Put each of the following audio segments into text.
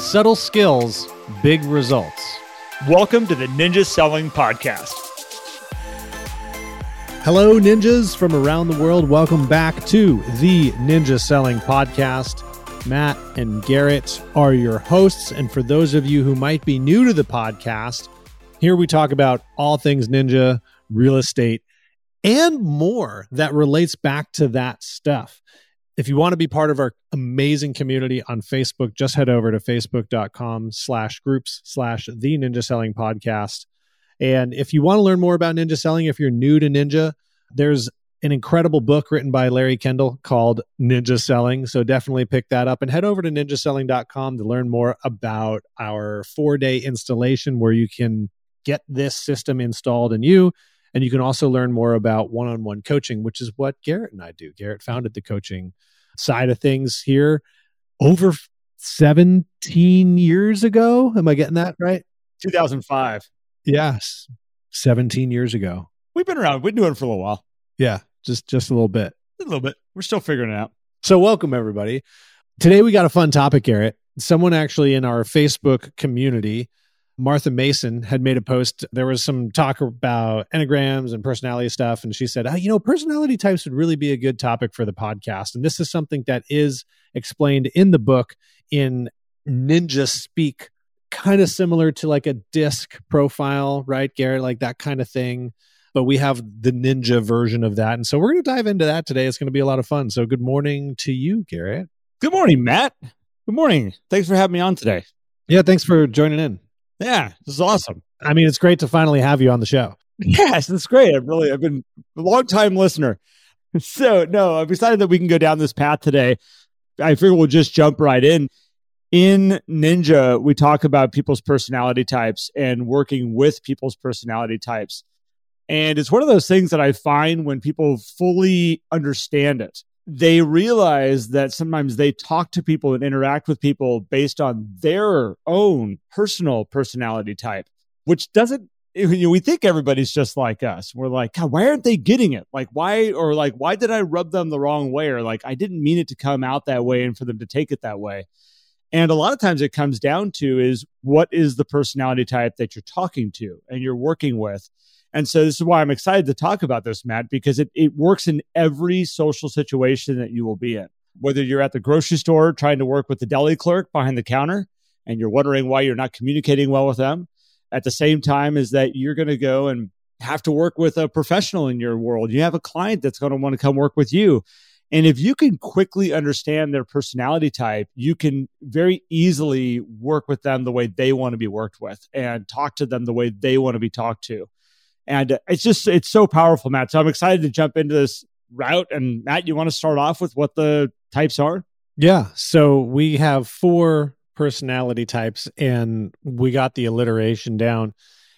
Subtle skills, big results. Welcome to the Ninja Selling Podcast. Hello, ninjas from around the world. Welcome back to the Ninja Selling Podcast. Matt and Garrett are your hosts. And for those of you who might be new to the podcast, here we talk about all things ninja, real estate, and more that relates back to that stuff. If you want to be part of our amazing community on Facebook, just head over to facebook.com slash groups slash the ninja selling podcast. And if you want to learn more about ninja selling, if you're new to ninja, there's an incredible book written by Larry Kendall called Ninja Selling. So definitely pick that up and head over to ninjaselling.com to learn more about our four day installation where you can get this system installed in you. And you can also learn more about one on one coaching, which is what Garrett and I do. Garrett founded the coaching side of things here over 17 years ago. Am I getting that right? 2005. Yes. 17 years ago. We've been around. We've been doing it for a little while. Yeah, just just a little bit. A little bit. We're still figuring it out. So welcome everybody. Today we got a fun topic, Garrett. Someone actually in our Facebook community Martha Mason had made a post. There was some talk about enneagrams and personality stuff. And she said, oh, you know, personality types would really be a good topic for the podcast. And this is something that is explained in the book in ninja speak, kind of similar to like a disc profile, right, Garrett? Like that kind of thing. But we have the ninja version of that. And so we're going to dive into that today. It's going to be a lot of fun. So good morning to you, Garrett. Good morning, Matt. Good morning. Thanks for having me on today. Yeah, thanks for joining in. Yeah, this is awesome. I mean, it's great to finally have you on the show. Yes, it's great. I've really, I've been a long time listener. So, no, I'm excited that we can go down this path today. I figure we'll just jump right in. In Ninja, we talk about people's personality types and working with people's personality types. And it's one of those things that I find when people fully understand it they realize that sometimes they talk to people and interact with people based on their own personal personality type, which doesn't we think everybody's just like us. We're like, God, why aren't they getting it? Like, why, or like, why did I rub them the wrong way? Or like, I didn't mean it to come out that way and for them to take it that way. And a lot of times it comes down to is what is the personality type that you're talking to and you're working with. And so this is why I'm excited to talk about this, Matt, because it, it works in every social situation that you will be in. Whether you're at the grocery store trying to work with the deli clerk behind the counter and you're wondering why you're not communicating well with them, at the same time is that you're going to go and have to work with a professional in your world. You have a client that's going to want to come work with you. And if you can quickly understand their personality type, you can very easily work with them the way they want to be worked with and talk to them the way they want to be talked to. And uh, it's just, it's so powerful, Matt. So I'm excited to jump into this route. And Matt, you want to start off with what the types are? Yeah. So we have four personality types, and we got the alliteration down.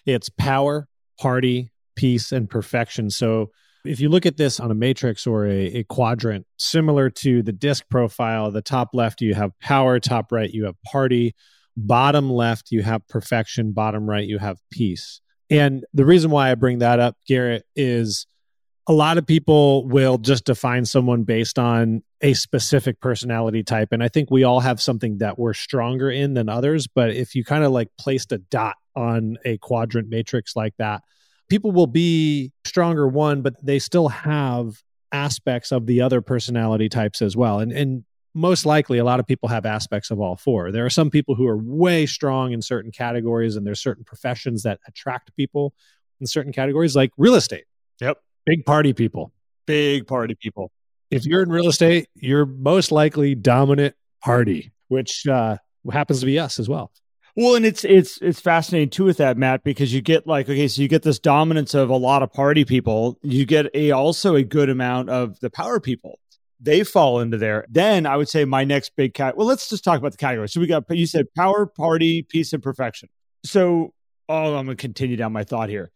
It's power, party, peace, and perfection. So if you look at this on a matrix or a, a, quadrant, similar to the disc profile, the top left you have power, top right you have party, bottom left you have perfection, bottom right you have peace. And the reason why I bring that up, Garrett, is a lot of people will just define someone based on a specific personality type. And I think we all have something that we're stronger in than others. But if you kind of like placed a dot on a quadrant matrix like that, people will be stronger one, but they still have aspects of the other personality types as well. And and most likely a lot of people have aspects of all four. There are some people who are way strong in certain categories and there's certain professions that attract people in certain categories like real estate. Yep. Big party people. Big party people. If you're in real estate, you're most likely dominant party, which uh, happens to be us as well. Well, and it's it's it's fascinating too with that, Matt, because you get like okay, so you get this dominance of a lot of party people. You get a also a good amount of the power people they fall into there. Then I would say my next big cat. Well, let's just talk about the category. So we got you said power, party, peace, and perfection. So oh, I'm going to continue down my thought here.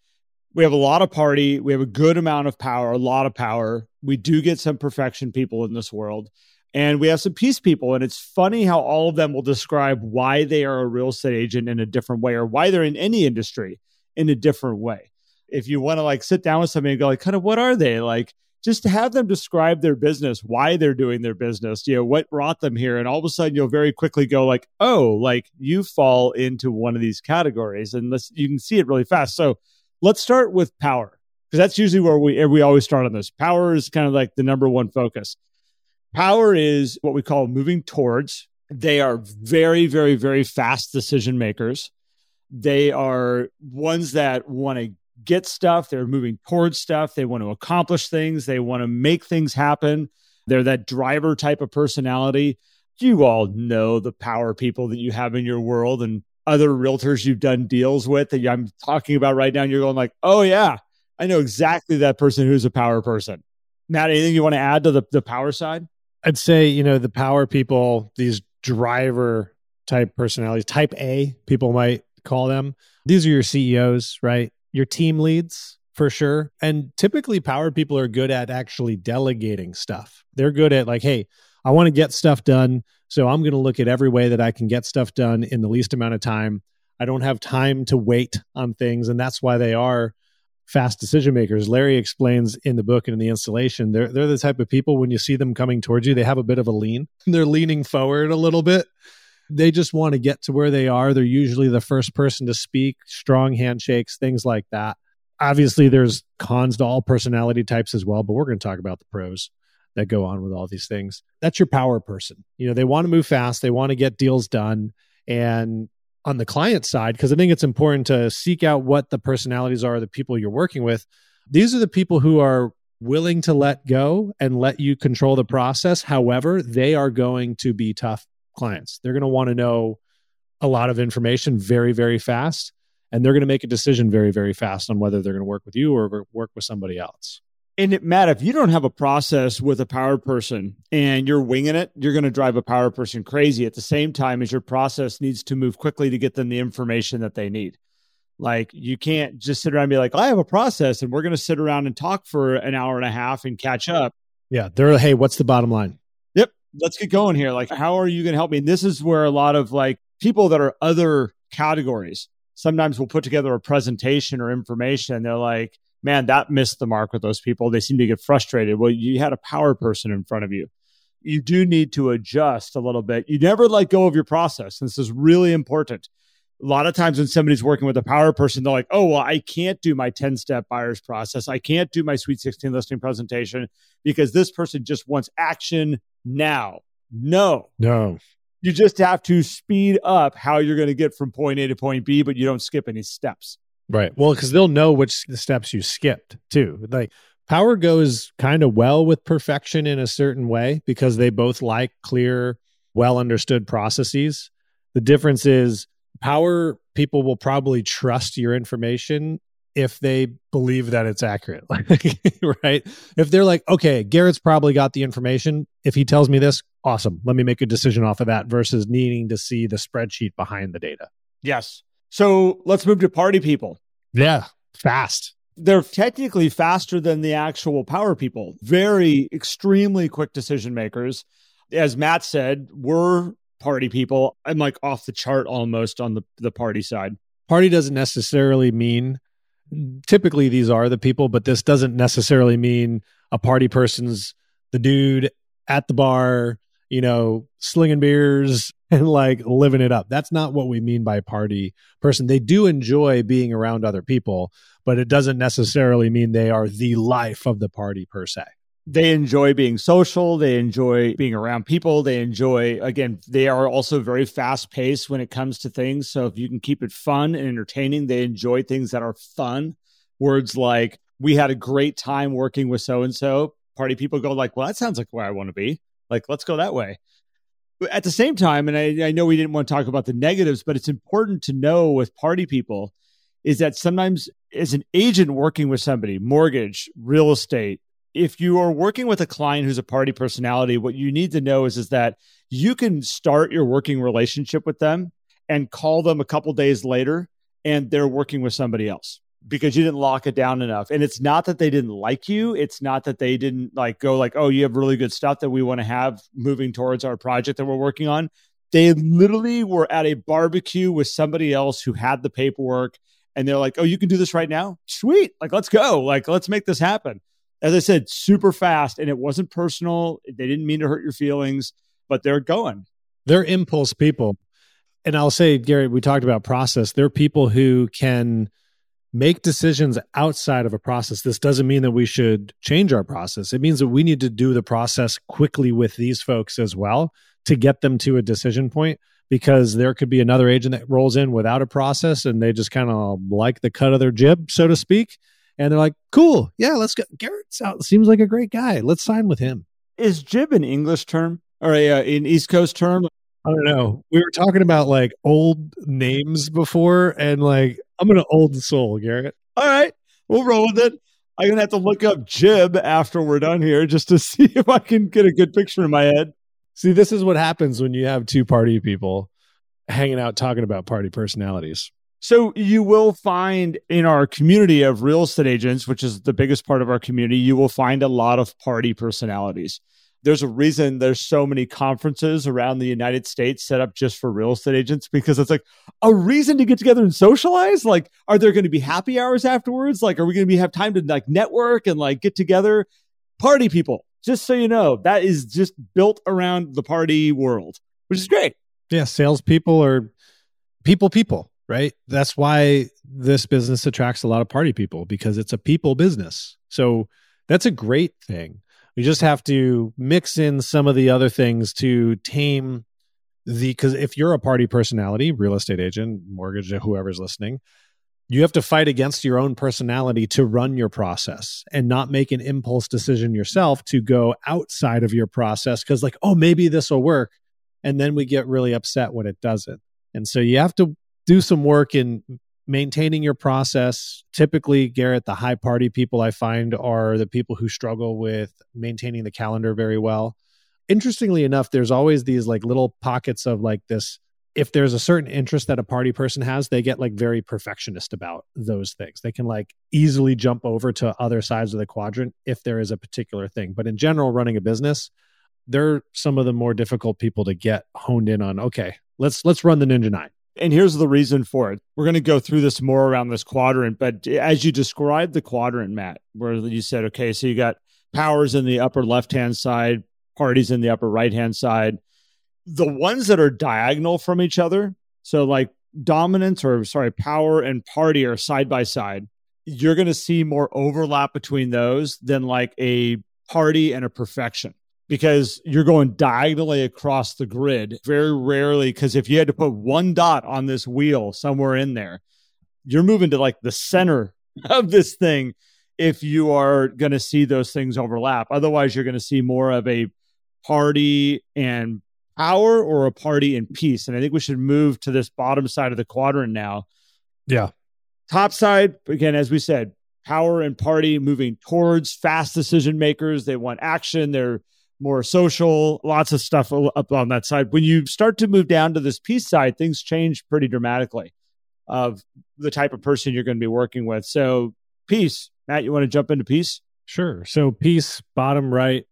We have a lot of party. We have a good amount of power, a lot of power. We do get some perfection people in this world. And we have some peace people. And it's funny how all of them will describe why they are a real estate agent in a different way or why they're in any industry in a different way. If you want to like sit down with somebody and go, like, kind of what are they? Like, just to have them describe their business, why they're doing their business, you know, what brought them here. And all of a sudden you'll very quickly go like, oh, like you fall into one of these categories. And you can see it really fast. So let's start with power, because that's usually where we, we always start on this. Power is kind of like the number one focus. Power is what we call moving towards. They are very, very, very fast decision makers. They are ones that want to get stuff. They're moving towards stuff. They want to accomplish things. They want to make things happen. They're that driver type of personality. You all know the power people that you have in your world and other realtors you've done deals with that I'm talking about right now. And you're going like, oh yeah, I know exactly that person who's a power person. Matt, anything you want to add to the, the power side? I'd say, you know, the power people, these driver type personalities, type A, people might call them. These are your CEOs, right? Your team leads for sure. And typically, power people are good at actually delegating stuff. They're good at, like, hey, I want to get stuff done. So I'm going to look at every way that I can get stuff done in the least amount of time. I don't have time to wait on things. And that's why they are fast decision makers. Larry explains in the book and in the installation, they're, they're the type of people when you see them coming towards you, they have a bit of a lean. They're leaning forward a little bit they just want to get to where they are. They're usually the first person to speak, strong handshakes, things like that. Obviously, there's cons to all personality types as well, but we're going to talk about the pros that go on with all these things. That's your power person. You know, they want to move fast, they want to get deals done. And on the client side, because I think it's important to seek out what the personalities are, the people you're working with. These are the people who are willing to let go and let you control the process. However, they are going to be tough clients. They're going to want to know a lot of information very, very fast. And they're going to make a decision very, very fast on whether they're going to work with you or work with somebody else. And it, Matt, if you don't have a process with a power person and you're winging it, you're going to drive a power person crazy at the same time as your process needs to move quickly to get them the information that they need. Like you can't just sit around and be like, I have a process and we're going to sit around and talk for an hour and a half and catch up. Yeah. They're, hey, what's the bottom line? Let's get going here. Like, how are you going to help me? And this is where a lot of like people that are other categories sometimes will put together a presentation or information. They're like, man, that missed the mark with those people. They seem to get frustrated. Well, you had a power person in front of you. You do need to adjust a little bit. You never let go of your process. This is really important. A lot of times when somebody's working with a power person, they're like, oh, well, I can't do my 10 step buyers process. I can't do my Sweet 16 listing presentation because this person just wants action now. No. No. You just have to speed up how you're going to get from point A to point B, but you don't skip any steps. Right. Well, because they'll know which steps you skipped too. Like power goes kind of well with perfection in a certain way because they both like clear, well understood processes. The difference is power people will probably trust your information if they believe that it's accurate, right? If they're like, okay, Garrett's probably got the information. If he tells me this, awesome. Let me make a decision off of that versus needing to see the spreadsheet behind the data. Yes. So let's move to party people. Yeah, fast. They're technically faster than the actual power people, very extremely quick decision makers. As Matt said, we're party people. I'm like off the chart almost on the, the party side. Party doesn't necessarily mean typically these are the people, but this doesn't necessarily mean a party person's the dude at the bar, you know, slinging beers and like living it up. That's not what we mean by party person. They do enjoy being around other people, but it doesn't necessarily mean they are the life of the party per se they enjoy being social they enjoy being around people they enjoy again they are also very fast paced when it comes to things. So if you can keep it fun and entertaining they enjoy things that are fun. Words like we had a great time working with so and so party people go like well that sounds like where i want to be. Like let's go that way. At the same time and I, I know we didn't want to talk about the negatives but it's important to know with party people is that sometimes as an agent working with somebody mortgage real estate if you are working with a client who's a party personality, what you need to know is, is that you can start your working relationship with them and call them a couple days later and they're working with somebody else because you didn't lock it down enough. And it's not that they didn't like you. It's not that they didn't like go like, oh, you have really good stuff that we want to have moving towards our project that we're working on. They literally were at a barbecue with somebody else who had the paperwork and they're like, oh, you can do this right now? Sweet. Like, let's go. Like, let's make this happen as I said, super fast. And it wasn't personal. They didn't mean to hurt your feelings, but they're going. They're impulse people. And I'll say, Gary, we talked about process. They're people who can make decisions outside of a process. This doesn't mean that we should change our process. It means that we need to do the process quickly with these folks as well to get them to a decision point because there could be another agent that rolls in without a process and they just kind of like the cut of their jib, so to speak. And they're like, cool, yeah, let's go. Garrett seems like a great guy. Let's sign with him. Is jib an English term or a, uh, an East Coast term? I don't know. We were talking about like old names before, and like I'm gonna old soul, Garrett. All right, we'll roll with it. I'm gonna have to look up jib after we're done here just to see if I can get a good picture in my head. See, this is what happens when you have two party people hanging out talking about party personalities. So you will find in our community of real estate agents, which is the biggest part of our community, you will find a lot of party personalities there's a reason there's so many conferences around the United States set up just for real estate agents because it's like a reason to get together and socialize. Like, are there going to be happy hours afterwards? Like, are we going to be have time to like network and like get together? Party people, just so you know, that is just built around the party world, which is great. Yeah, salespeople are people, people, right? That's why this business attracts a lot of party people because it's a people business. So that's a great thing. We just have to mix in some of the other things to tame the because if you're a party personality, real estate agent, mortgage, whoever's listening, you have to fight against your own personality to run your process and not make an impulse decision yourself to go outside of your process because like oh maybe this will work and then we get really upset when it doesn't and so you have to do some work in maintaining your process. Typically, Garrett, the high party people I find are the people who struggle with maintaining the calendar very well. Interestingly enough, there's always these like little pockets of like this. If there's a certain interest that a party person has, they get like very perfectionist about those things. They can like easily jump over to other sides of the quadrant if there is a particular thing. But in general, running a business, they're some of the more difficult people to get honed in on. Okay, let's let's run the Ninja Nine and here's the reason for it. We're going to go through this more around this quadrant, but as you described the quadrant, Matt, where you said, okay, so you got powers in the upper left hand side, parties in the upper right hand side. The ones that are diagonal from each other, so like dominance or sorry, power and party are side by side. You're going to see more overlap between those than like a party and a perfection because you're going diagonally across the grid very rarely. Because if you had to put one dot on this wheel somewhere in there, you're moving to like the center of this thing if you are going to see those things overlap. Otherwise, you're going to see more of a party and power or a party and peace. And I think we should move to this bottom side of the quadrant now. Yeah. Top side, again, as we said, power and party moving towards fast decision makers. They want action. They're more social, lots of stuff up on that side. When you start to move down to this peace side, things change pretty dramatically of the type of person you're going to be working with. So, peace, Matt, you want to jump into peace? Sure. So, peace, bottom right,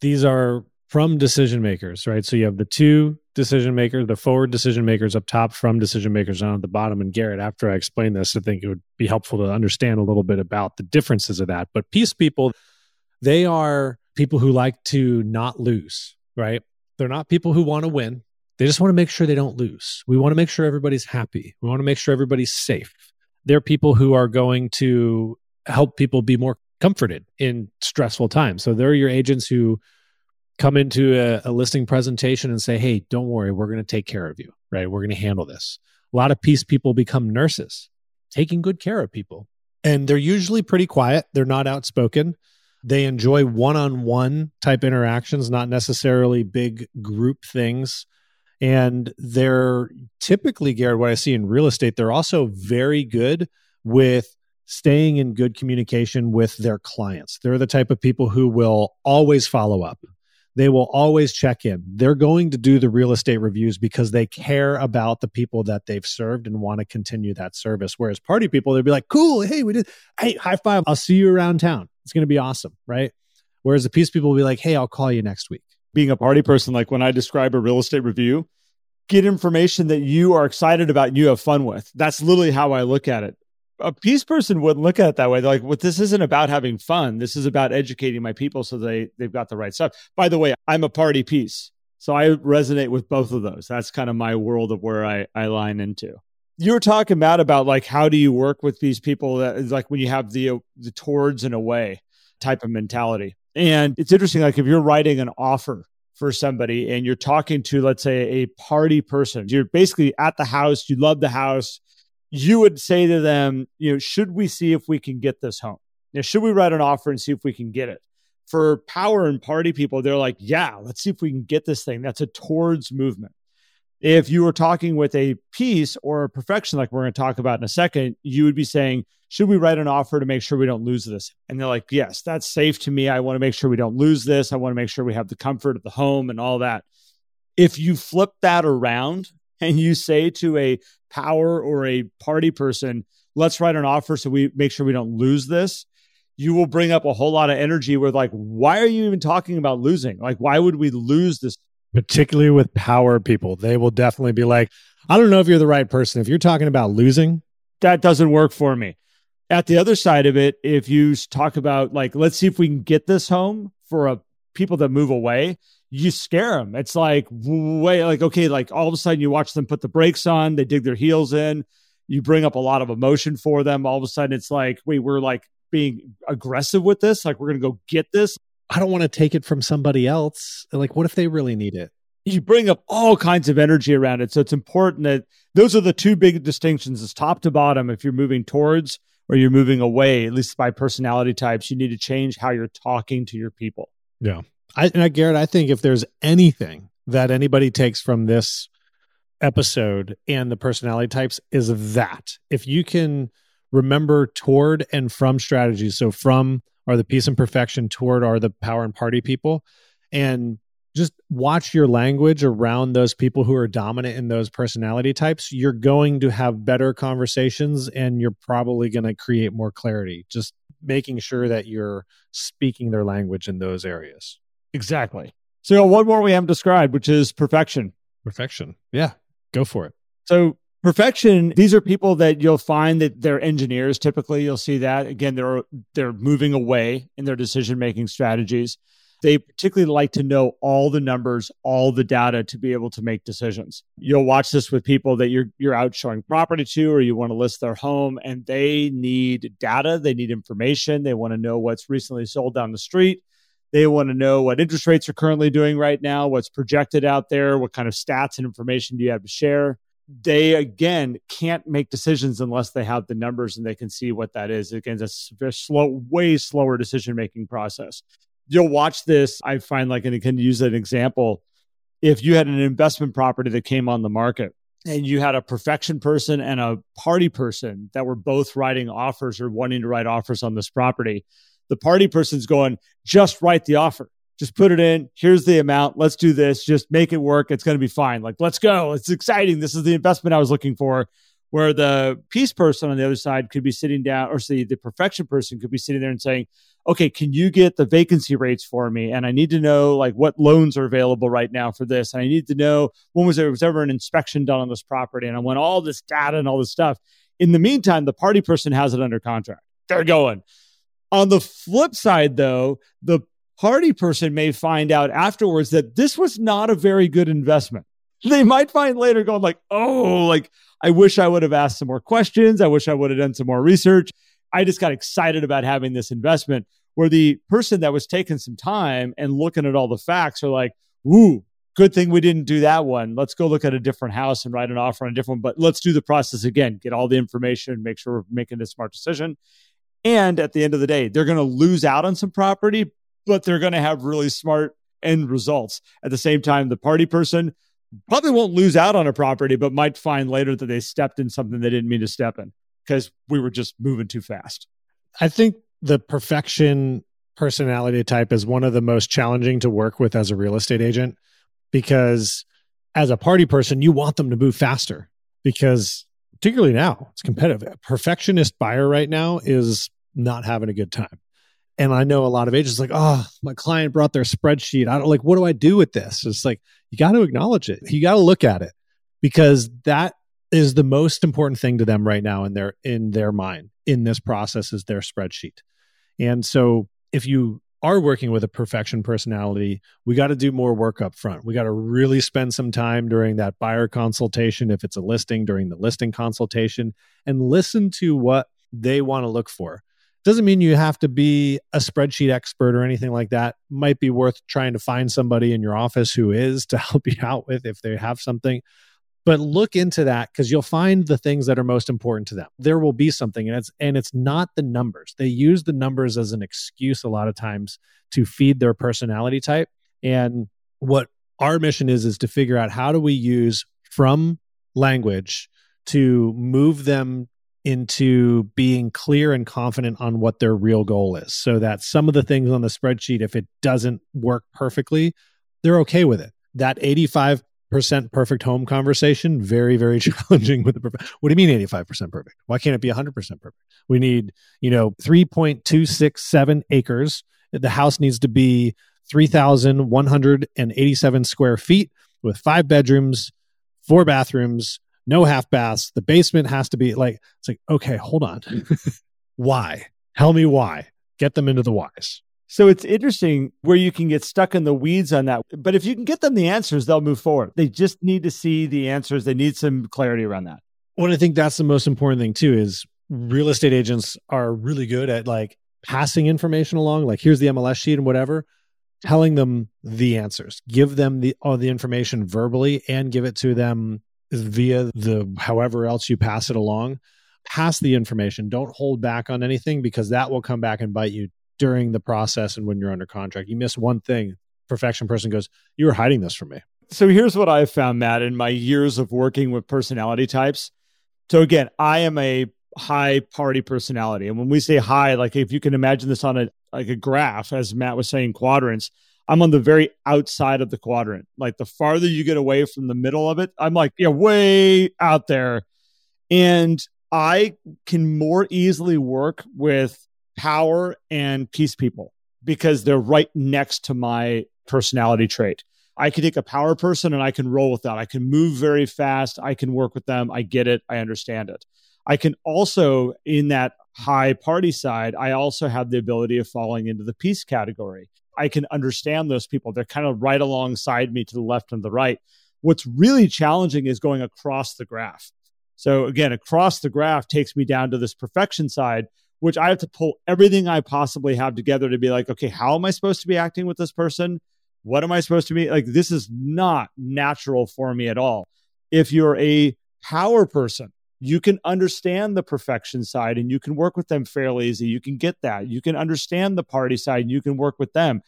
these are from decision makers, right? So, you have the two decision makers, the forward decision makers up top from decision makers down at the bottom. And Garrett, after I explain this, I think it would be helpful to understand a little bit about the differences of that. But peace people, they are people who like to not lose, right? They're not people who want to win. They just want to make sure they don't lose. We want to make sure everybody's happy. We want to make sure everybody's safe. They're people who are going to help people be more comforted in stressful times. So they're your agents who come into a, a listing presentation and say, Hey, don't worry, we're going to take care of you, right? We're going to handle this. A lot of peace people become nurses, taking good care of people. And they're usually pretty quiet. They're not outspoken. They enjoy one on one type interactions, not necessarily big group things. And they're typically, Garrett, what I see in real estate, they're also very good with staying in good communication with their clients. They're the type of people who will always follow up. They will always check in. They're going to do the real estate reviews because they care about the people that they've served and want to continue that service. Whereas party people, they'd be like, cool, hey, we did, hey, high five. I'll see you around town. It's going to be awesome, right? Whereas the peace people will be like, hey, I'll call you next week. Being a party person, like when I describe a real estate review, get information that you are excited about and you have fun with. That's literally how I look at it. a peace person wouldn't look at it that way. They're like, well, this isn't about having fun. This is about educating my people so they, they've got the right stuff. By the way, I'm a party peace. So I resonate with both of those. That's kind of my world of where I, I line into. You were talking about about like how do you work with these people that is like when you have the the towards and away type of mentality. And it's interesting, like if you're writing an offer for somebody and you're talking to, let's say, a party person, you're basically at the house, you love the house, you would say to them, you know, should we see if we can get this home? Know, should we write an offer and see if we can get it? For power and party people, they're like, yeah, let's see if we can get this thing. That's a towards movement. If you were talking with a peace or a perfection, like we're going to talk about in a second, you would be saying, should we write an offer to make sure we don't lose this? And they're like, yes, that's safe to me. I want to make sure we don't lose this. I want to make sure we have the comfort of the home and all that. If you flip that around and you say to a power or a party person, let's write an offer so we make sure we don't lose this, you will bring up a whole lot of energy with like, why are you even talking about losing? Like, why would we lose this? Particularly with power people, they will definitely be like, I don't know if you're the right person. If you're talking about losing, that doesn't work for me. At the other side of it, if you talk about like, let's see if we can get this home for a people that move away, you scare them. It's like way like okay, like all of a sudden you watch them put the brakes on, they dig their heels in, you bring up a lot of emotion for them. All of a sudden it's like, wait, we're like being aggressive with this, like we're gonna go get this. I don't want to take it from somebody else. Like, what if they really need it? You bring up all kinds of energy around it. So it's important that those are the two big distinctions is top to bottom. If you're moving towards or you're moving away, at least by personality types, you need to change how you're talking to your people. Yeah. I, and I, Garrett, I think if there's anything that anybody takes from this episode and the personality types is that if you can remember toward and from strategies, so from are the peace and perfection, toward are the power and party people, and just watch your language around those people who are dominant in those personality types, you're going to have better conversations and you're probably going to create more clarity. Just making sure that you're speaking their language in those areas. Exactly. So one more we haven't described, which is perfection. Perfection. Yeah. Go for it. So perfection, these are people that you'll find that they're engineers typically. You'll see that. Again, they're they're moving away in their decision-making strategies. They particularly like to know all the numbers, all the data to be able to make decisions. You'll watch this with people that you're you're out showing property to or you want to list their home and they need data, they need information, they want to know what's recently sold down the street they want to know what interest rates are currently doing right now, what's projected out there, what kind of stats and information do you have to share. They again can't make decisions unless they have the numbers and they can see what that is. Again, it's a slow, way slower decision making process. You'll watch this. I find like, and I can use an example. If you had an investment property that came on the market and you had a perfection person and a party person that were both writing offers or wanting to write offers on this property, the party person's going, just write the offer. Just put it in. Here's the amount. Let's do this. Just make it work. It's going to be fine. Like, let's go. It's exciting. This is the investment I was looking for. Where the peace person on the other side could be sitting down, or see the perfection person could be sitting there and saying, okay, can you get the vacancy rates for me? And I need to know like what loans are available right now for this. And I need to know when was there was ever an inspection done on this property. And I want all this data and all this stuff. In the meantime, the party person has it under contract. They're going. On the flip side, though, the party person may find out afterwards that this was not a very good investment. They might find later going like, oh, like I wish I would have asked some more questions. I wish I would have done some more research. I just got excited about having this investment where the person that was taking some time and looking at all the facts are like, ooh, good thing we didn't do that one. Let's go look at a different house and write an offer on a different one. But let's do the process again, get all the information, make sure we're making a smart decision. And at the end of the day, they're going to lose out on some property, but they're going to have really smart end results. At the same time, the party person probably won't lose out on a property, but might find later that they stepped in something they didn't mean to step in because we were just moving too fast. I think the perfection personality type is one of the most challenging to work with as a real estate agent because as a party person, you want them to move faster because particularly now, it's competitive. A perfectionist buyer right now is not having a good time. And I know a lot of agents like, oh, my client brought their spreadsheet. I don't like, what do I do with this? It's like, you got to acknowledge it. You got to look at it because that is the most important thing to them right now in their in their mind in this process is their spreadsheet. And so if you are working with a perfection personality, we got to do more work up front. We got to really spend some time during that buyer consultation, if it's a listing, during the listing consultation, and listen to what they want to look for. Doesn't mean you have to be a spreadsheet expert or anything like that. Might be worth trying to find somebody in your office who is to help you out with if they have something. But look into that because you'll find the things that are most important to them. There will be something and it's and it's not the numbers. They use the numbers as an excuse a lot of times to feed their personality type. And what our mission is is to figure out how do we use from language to move them into being clear and confident on what their real goal is so that some of the things on the spreadsheet if it doesn't work perfectly they're okay with it. That 85 percent perfect home conversation very very challenging with the perfect what do you mean 85% perfect? Why can't it be 100% perfect? We need you know 3.267 acres. The house needs to be 3187 square feet with five bedrooms four bathrooms no half baths the basement has to be like it's like okay hold on why tell me why get them into the whys so it's interesting where you can get stuck in the weeds on that. But if you can get them the answers, they'll move forward. They just need to see the answers. They need some clarity around that. Well, I think that's the most important thing too is real estate agents are really good at like passing information along. Like here's the MLS sheet and whatever, telling them the answers. Give them the all the information verbally and give it to them via the however else you pass it along. Pass the information. Don't hold back on anything because that will come back and bite you during the process and when you're under contract. You miss one thing, perfection person goes, You were hiding this from me. So here's what I've found, Matt, in my years of working with personality types. So again, I am a high party personality. And when we say high, like if you can imagine this on a like a graph, as Matt was saying, quadrants, I'm on the very outside of the quadrant. Like the farther you get away from the middle of it, I'm like, yeah, way out there. And I can more easily work with power and peace people because they're right next to my personality trait. I can take a power person and I can roll with that. I can move very fast. I can work with them. I get it. I understand it. I can also, in that high party side, I also have the ability of falling into the peace category. I can understand those people. They're kind of right alongside me to the left and the right. What's really challenging is going across the graph. So, again, across the graph takes me down to this perfection side which I have to pull everything I possibly have together to be like, okay, how am I supposed to be acting with this person? What am I supposed to be like? This is not natural for me at all. If you're a power person, you can understand the perfection side and you can work with them fairly easy. You can get that. You can understand the party side and you can work with them.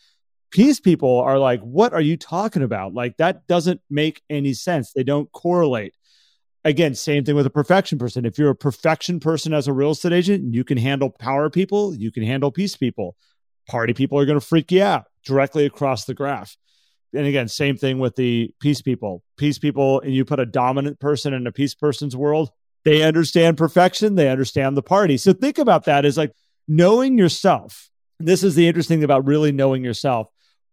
Peace people are like, what are you talking about? Like, that doesn't make any sense. They don't correlate again, same thing with a perfection person. If you're a perfection person as a real estate agent, you can handle power people, you can handle peace people. Party people are going to freak you out directly across the graph. And again, same thing with the peace people. Peace people, and you put a dominant person in a peace person's world, they understand perfection, they understand the party. So think about that as like knowing yourself. This is the interesting thing about really knowing yourself.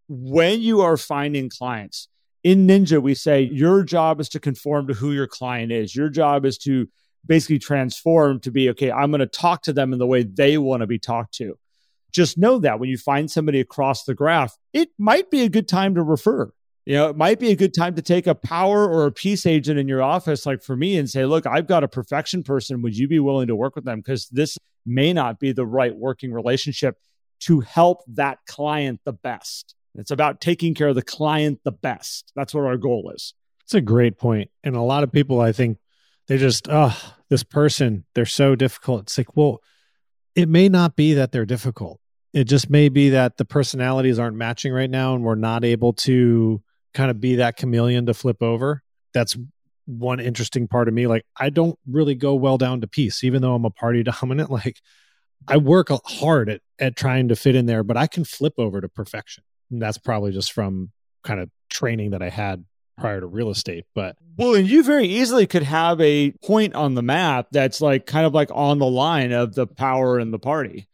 When you are finding clients, in Ninja, we say your job is to conform to who your client is. Your job is to basically transform to be, okay, I'm going to talk to them in the way they want to be talked to. Just know that when you find somebody across the graph, it might be a good time to refer. You know, it might be a good time to take a power or a peace agent in your office, like for me, and say, look, I've got a perfection person. Would you be willing to work with them? Because this may not be the right working relationship to help that client the best. It's about taking care of the client the best. That's what our goal is. It's a great point. And a lot of people, I think, they just, oh, this person, they're so difficult. It's like, well, it may not be that they're difficult. It just may be that the personalities aren't matching right now and we're not able to kind of be that chameleon to flip over. That's one interesting part of me. Like, I don't really go well down to peace, even though I'm a party dominant. Like, I work hard at, at trying to fit in there, but I can flip over to perfection. And that's probably just from kind of training that I had prior to real estate. But well, and you very easily could have a point on the map that's like kind of like on the line of the power and the party.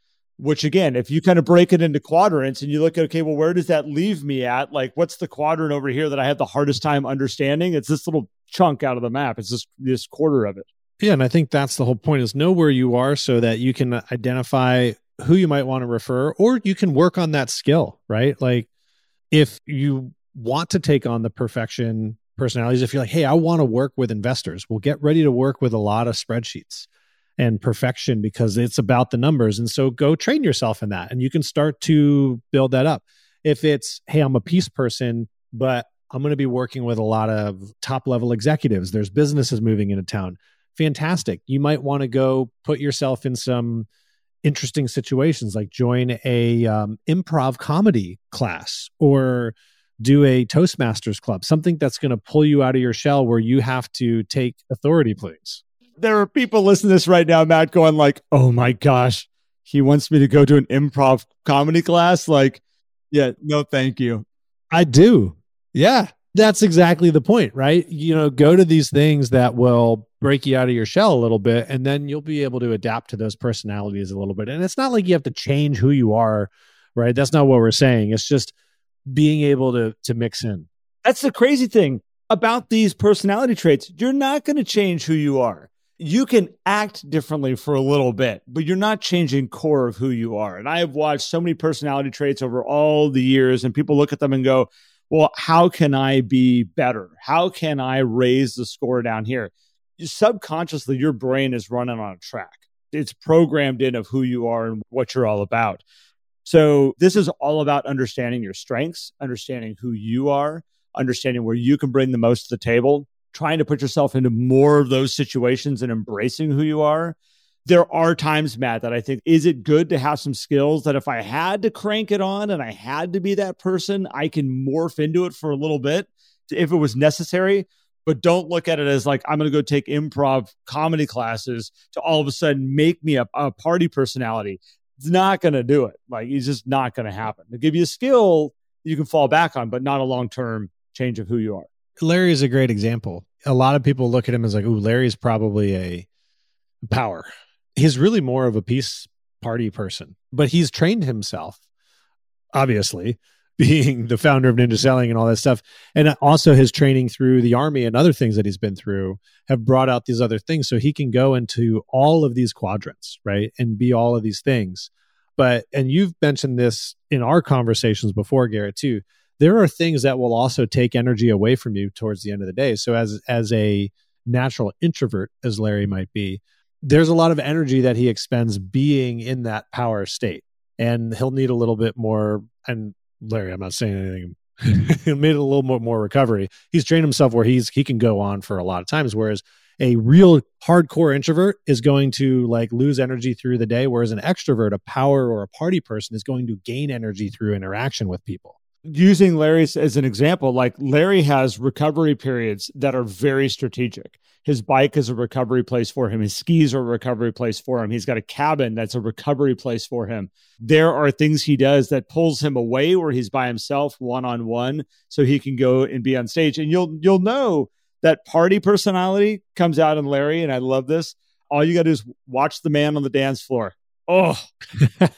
Which again, if you kind of break it into quadrants and you look at, okay, well, where does that leave me at? Like, what's the quadrant over here that I have the hardest time understanding? It's this little chunk out of the map. It's this, this quarter of it. Yeah. And I think that's the whole point is know where you are so that you can identify who you might want to refer, or you can work on that skill, right? Like if you want to take on the perfection personalities, if you're like, hey, I want to work with investors, well, get ready to work with a lot of spreadsheets and perfection because it's about the numbers. And so go train yourself in that and you can start to build that up. If it's, hey, I'm a peace person, but I'm going to be working with a lot of top level executives, there's businesses moving into town. Fantastic. You might want to go put yourself in some interesting situations like join a um, improv comedy class or do a toastmasters club something that's going to pull you out of your shell where you have to take authority please there are people listening to this right now, Matt, going like, "Oh my gosh, he wants me to go to an improv comedy class." Like, yeah, no, thank you. I do. Yeah, that's exactly the point, right? You know, go to these things that will break you out of your shell a little bit, and then you'll be able to adapt to those personalities a little bit. And it's not like you have to change who you are, right? That's not what we're saying. It's just being able to to mix in. That's the crazy thing about these personality traits. You're not going to change who you are you can act differently for a little bit, but you're not changing core of who you are. And I have watched so many personality traits over all the years, and people look at them and go, well, how can I be better? How can I raise the score down here? Subconsciously, your brain is running on a track. It's programmed in of who you are and what you're all about. So, this is all about understanding your strengths, understanding who you are, understanding where you can bring the most to the table, trying to put yourself into more of those situations and embracing who you are. There are times, Matt, that I think, is it good to have some skills that if I had to crank it on and I had to be that person, I can morph into it for a little bit if it was necessary. But don't look at it as like, I'm going to go take improv comedy classes to all of a sudden make me a, a party personality. It's not going to do it. Like, it's just not going to happen. To give you a skill you can fall back on, but not a long term change of who you are. Larry is a great example. A lot of people look at him as like, "Ooh, Larry's probably a power." He's really more of a peace party person, but he's trained himself, obviously, being the founder of Ninja Selling and all that stuff, and also his training through the army and other things that he's been through have brought out these other things, so he can go into all of these quadrants, right, and be all of these things. But and you've mentioned this in our conversations before, Garrett, too there are things that will also take energy away from you towards the end of the day. So as as a natural introvert as Larry might be, there's a lot of energy that he expends being in that power state. And he'll need a little bit more and Larry, I'm not saying anything he made a little more, more recovery. He's trained himself where he's he can go on for a lot of times. Whereas a real hardcore introvert is going to like lose energy through the day, whereas an extrovert, a power or a party person, is going to gain energy through interaction with people using Larry as an example, like Larry has recovery periods that are very strategic. His bike is a recovery place for him. His skis are a recovery place for him. He's got a cabin that's a recovery place for him. There are things he does that pulls him away where he's by himself, one on one, so he can go and be on stage. And you'll you'll know that party personality comes out in Larry, and I love this. All you got to do is watch the man on the dance floor. Oh,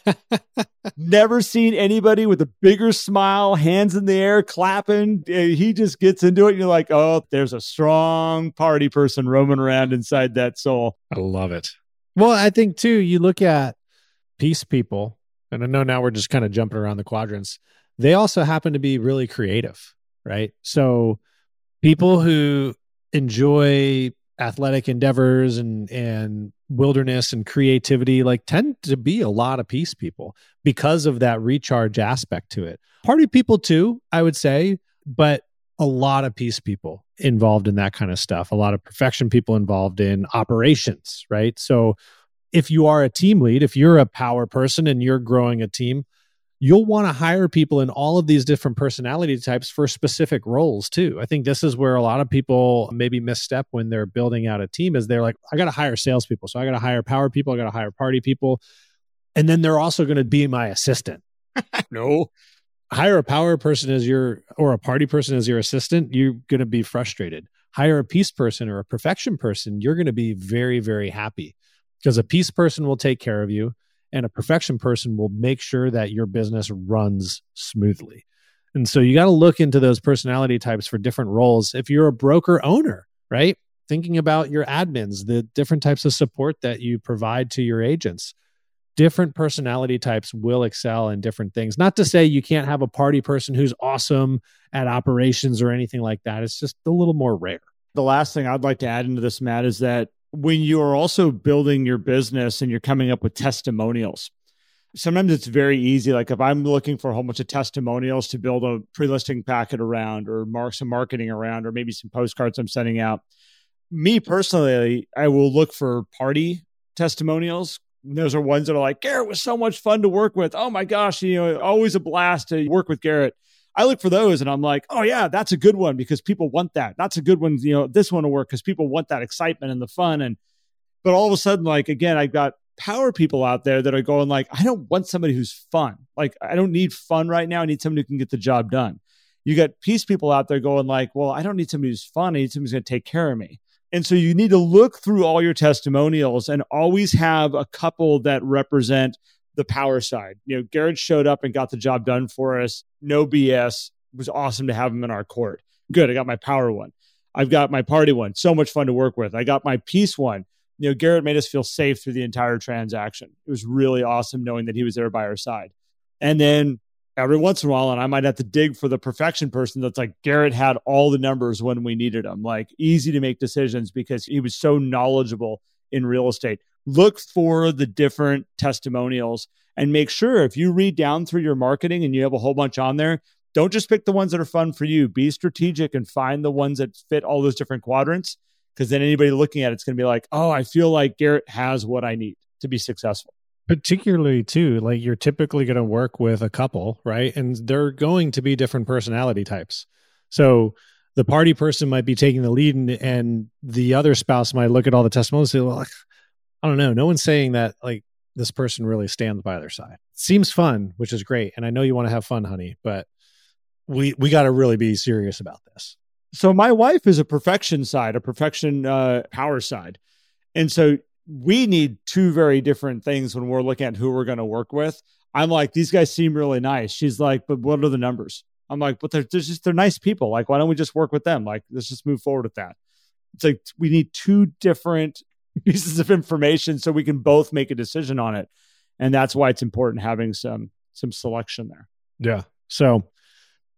never seen anybody with a bigger smile, hands in the air, clapping. Eh, he just gets into it. And you're like, oh, there's a strong party person roaming around inside that soul. I love it. Well, I think too, you look at peace people, and I know now we're just kind of jumping around the quadrants. They also happen to be really creative, right? So people who enjoy athletic endeavors and and wilderness and creativity like tend to be a lot of peace people because of that recharge aspect to it. Party people too i would say but a lot of peace people involved in that kind of stuff a lot of perfection people involved in operations right? So if you are a team lead if you're a power person and you're growing a team you'll want to hire people in all of these different personality types for specific roles too. I think this is where a lot of people maybe misstep when they're building out a team is they're like, I got to hire salespeople. So I got to hire power people. I got to hire party people. And then they're also going to be my assistant. no. Hire a power person as your, or a party person as your assistant. You're going to be frustrated. Hire a peace person or a perfection person. You're going to be very, very happy because a peace person will take care of you and a perfection person will make sure that your business runs smoothly. And so you got to look into those personality types for different roles. If you're a broker owner, right? Thinking about your admins, the different types of support that you provide to your agents. Different personality types will excel in different things. Not to say you can't have a party person who's awesome at operations or anything like that. It's just a little more rare. The last thing I'd like to add into this, Matt, is that when you are also building your business and you're coming up with testimonials, sometimes it's very easy. Like if I'm looking for a whole bunch of testimonials to build a pre-listing packet around or mark some marketing around or maybe some postcards I'm sending out. Me personally, I will look for party testimonials. Those are ones that are like, Garrett was so much fun to work with. Oh my gosh, you know, always a blast to work with Garrett. I look for those and I'm like, oh yeah, that's a good one because people want that. That's a good one. You know, this one will work because people want that excitement and the fun. And but all of a sudden, like again, I've got power people out there that are going like, I don't want somebody who's fun. Like I don't need fun right now. I need somebody who can get the job done. You got peace people out there going like, well, I don't need somebody who's fun. I need somebody who's going to take care of me. And so you need to look through all your testimonials and always have a couple that represent the power side. You know, Garrett showed up and got the job done for us. No BS. It was awesome to have him in our court. Good. I got my power one. I've got my party one. So much fun to work with. I got my peace one you know, Garrett made us feel safe through the entire transaction. It was really awesome knowing that he was there by our side. And then every once in a while, and I might have to dig for the perfection person that's like, Garrett had all the numbers when we needed them, like easy to make decisions because he was so knowledgeable in real estate. Look for the different testimonials and make sure if you read down through your marketing and you have a whole bunch on there, don't just pick the ones that are fun for you. Be strategic and find the ones that fit all those different quadrants because then anybody looking at it's going to be like, oh, I feel like Garrett has what I need to be successful. Particularly, too, like you're typically going to work with a couple, right? And they're going to be different personality types. So the party person might be taking the lead, and, and the other spouse might look at all the testimonials and say, well, I don't know. No one's saying that like this person really stands by their side. Seems fun, which is great. And I know you want to have fun, honey, but we we got to really be serious about this. So my wife is a perfection side, a perfection uh, power side. And so we need two very different things when we're looking at who we're going to work with. I'm like, these guys seem really nice. She's like, but what are the numbers? I'm like, but they're, they're just, they're nice people. Like, why don't we just work with them? Like, let's just move forward with that. It's like, we need two different pieces of information so we can both make a decision on it. And that's why it's important having some, some selection there. Yeah. So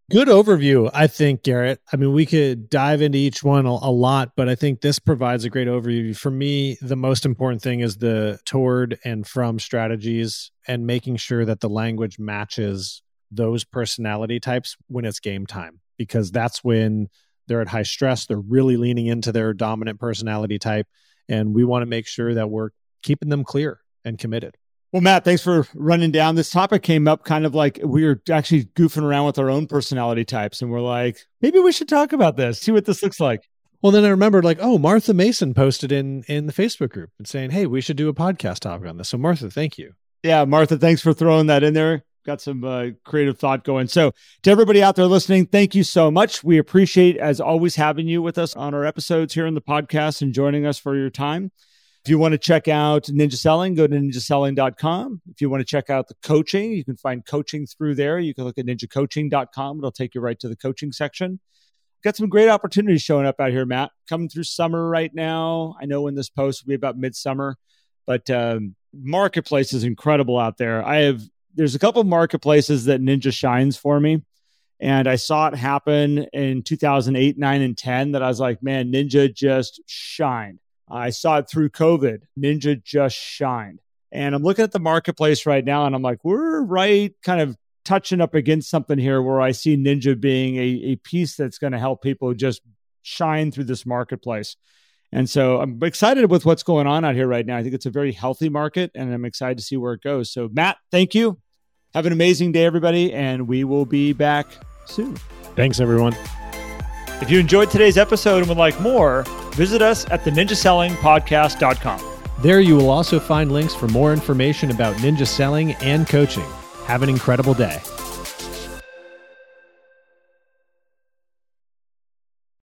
Good overview, I think, Garrett. I mean, we could dive into each one a, a, lot, but I think this provides a great overview. For me, the most important thing is the toward and from strategies and making sure that the language matches those personality types when it's game time, because that's when they're at high stress. They're really leaning into their dominant personality type. And we want to make sure that we're keeping them clear and committed. Well, Matt, thanks for running down. This topic came up kind of like we were actually goofing around with our own personality types, and we're like, maybe we should talk about this, see what this looks like. Well, then I remembered, like, oh, Martha Mason posted in in the Facebook group and saying, "Hey, we should do a podcast topic on this." So, Martha, thank you. Yeah, Martha, thanks for throwing that in there. Got some uh, creative thought going. So, to everybody out there listening, thank you so much. We appreciate, as always, having you with us on our episodes here in the podcast and joining us for your time. If you want to check out Ninja Selling, go to ninjaselling.com. If you want to check out the coaching, you can find coaching through there. You can look at ninjacoaching.com. It'll take you right to the coaching section. Got some great opportunities showing up out here, Matt. Coming through summer right now. I know when this post will be about midsummer, but um, marketplace is incredible out there. I have there's a couple of marketplaces that Ninja shines for me. And I saw it happen in 2008, 9, and 10 that I was like, man, Ninja just shined. I saw it through COVID. Ninja just shined. And I'm looking at the marketplace right now and I'm like, we're right kind of touching up against something here where I see Ninja being a, a piece that's going to help people just shine through this marketplace. And so I'm excited with what's going on out here right now. I think it's a very healthy market and I'm excited to see where it goes. So, Matt, thank you. Have an amazing day, everybody. And we will be back soon. Thanks, everyone. If you enjoyed today's episode and would like more, visit us at the ninjasellingpodcast.com. There you will also find links for more information about ninja selling and coaching. Have an incredible day.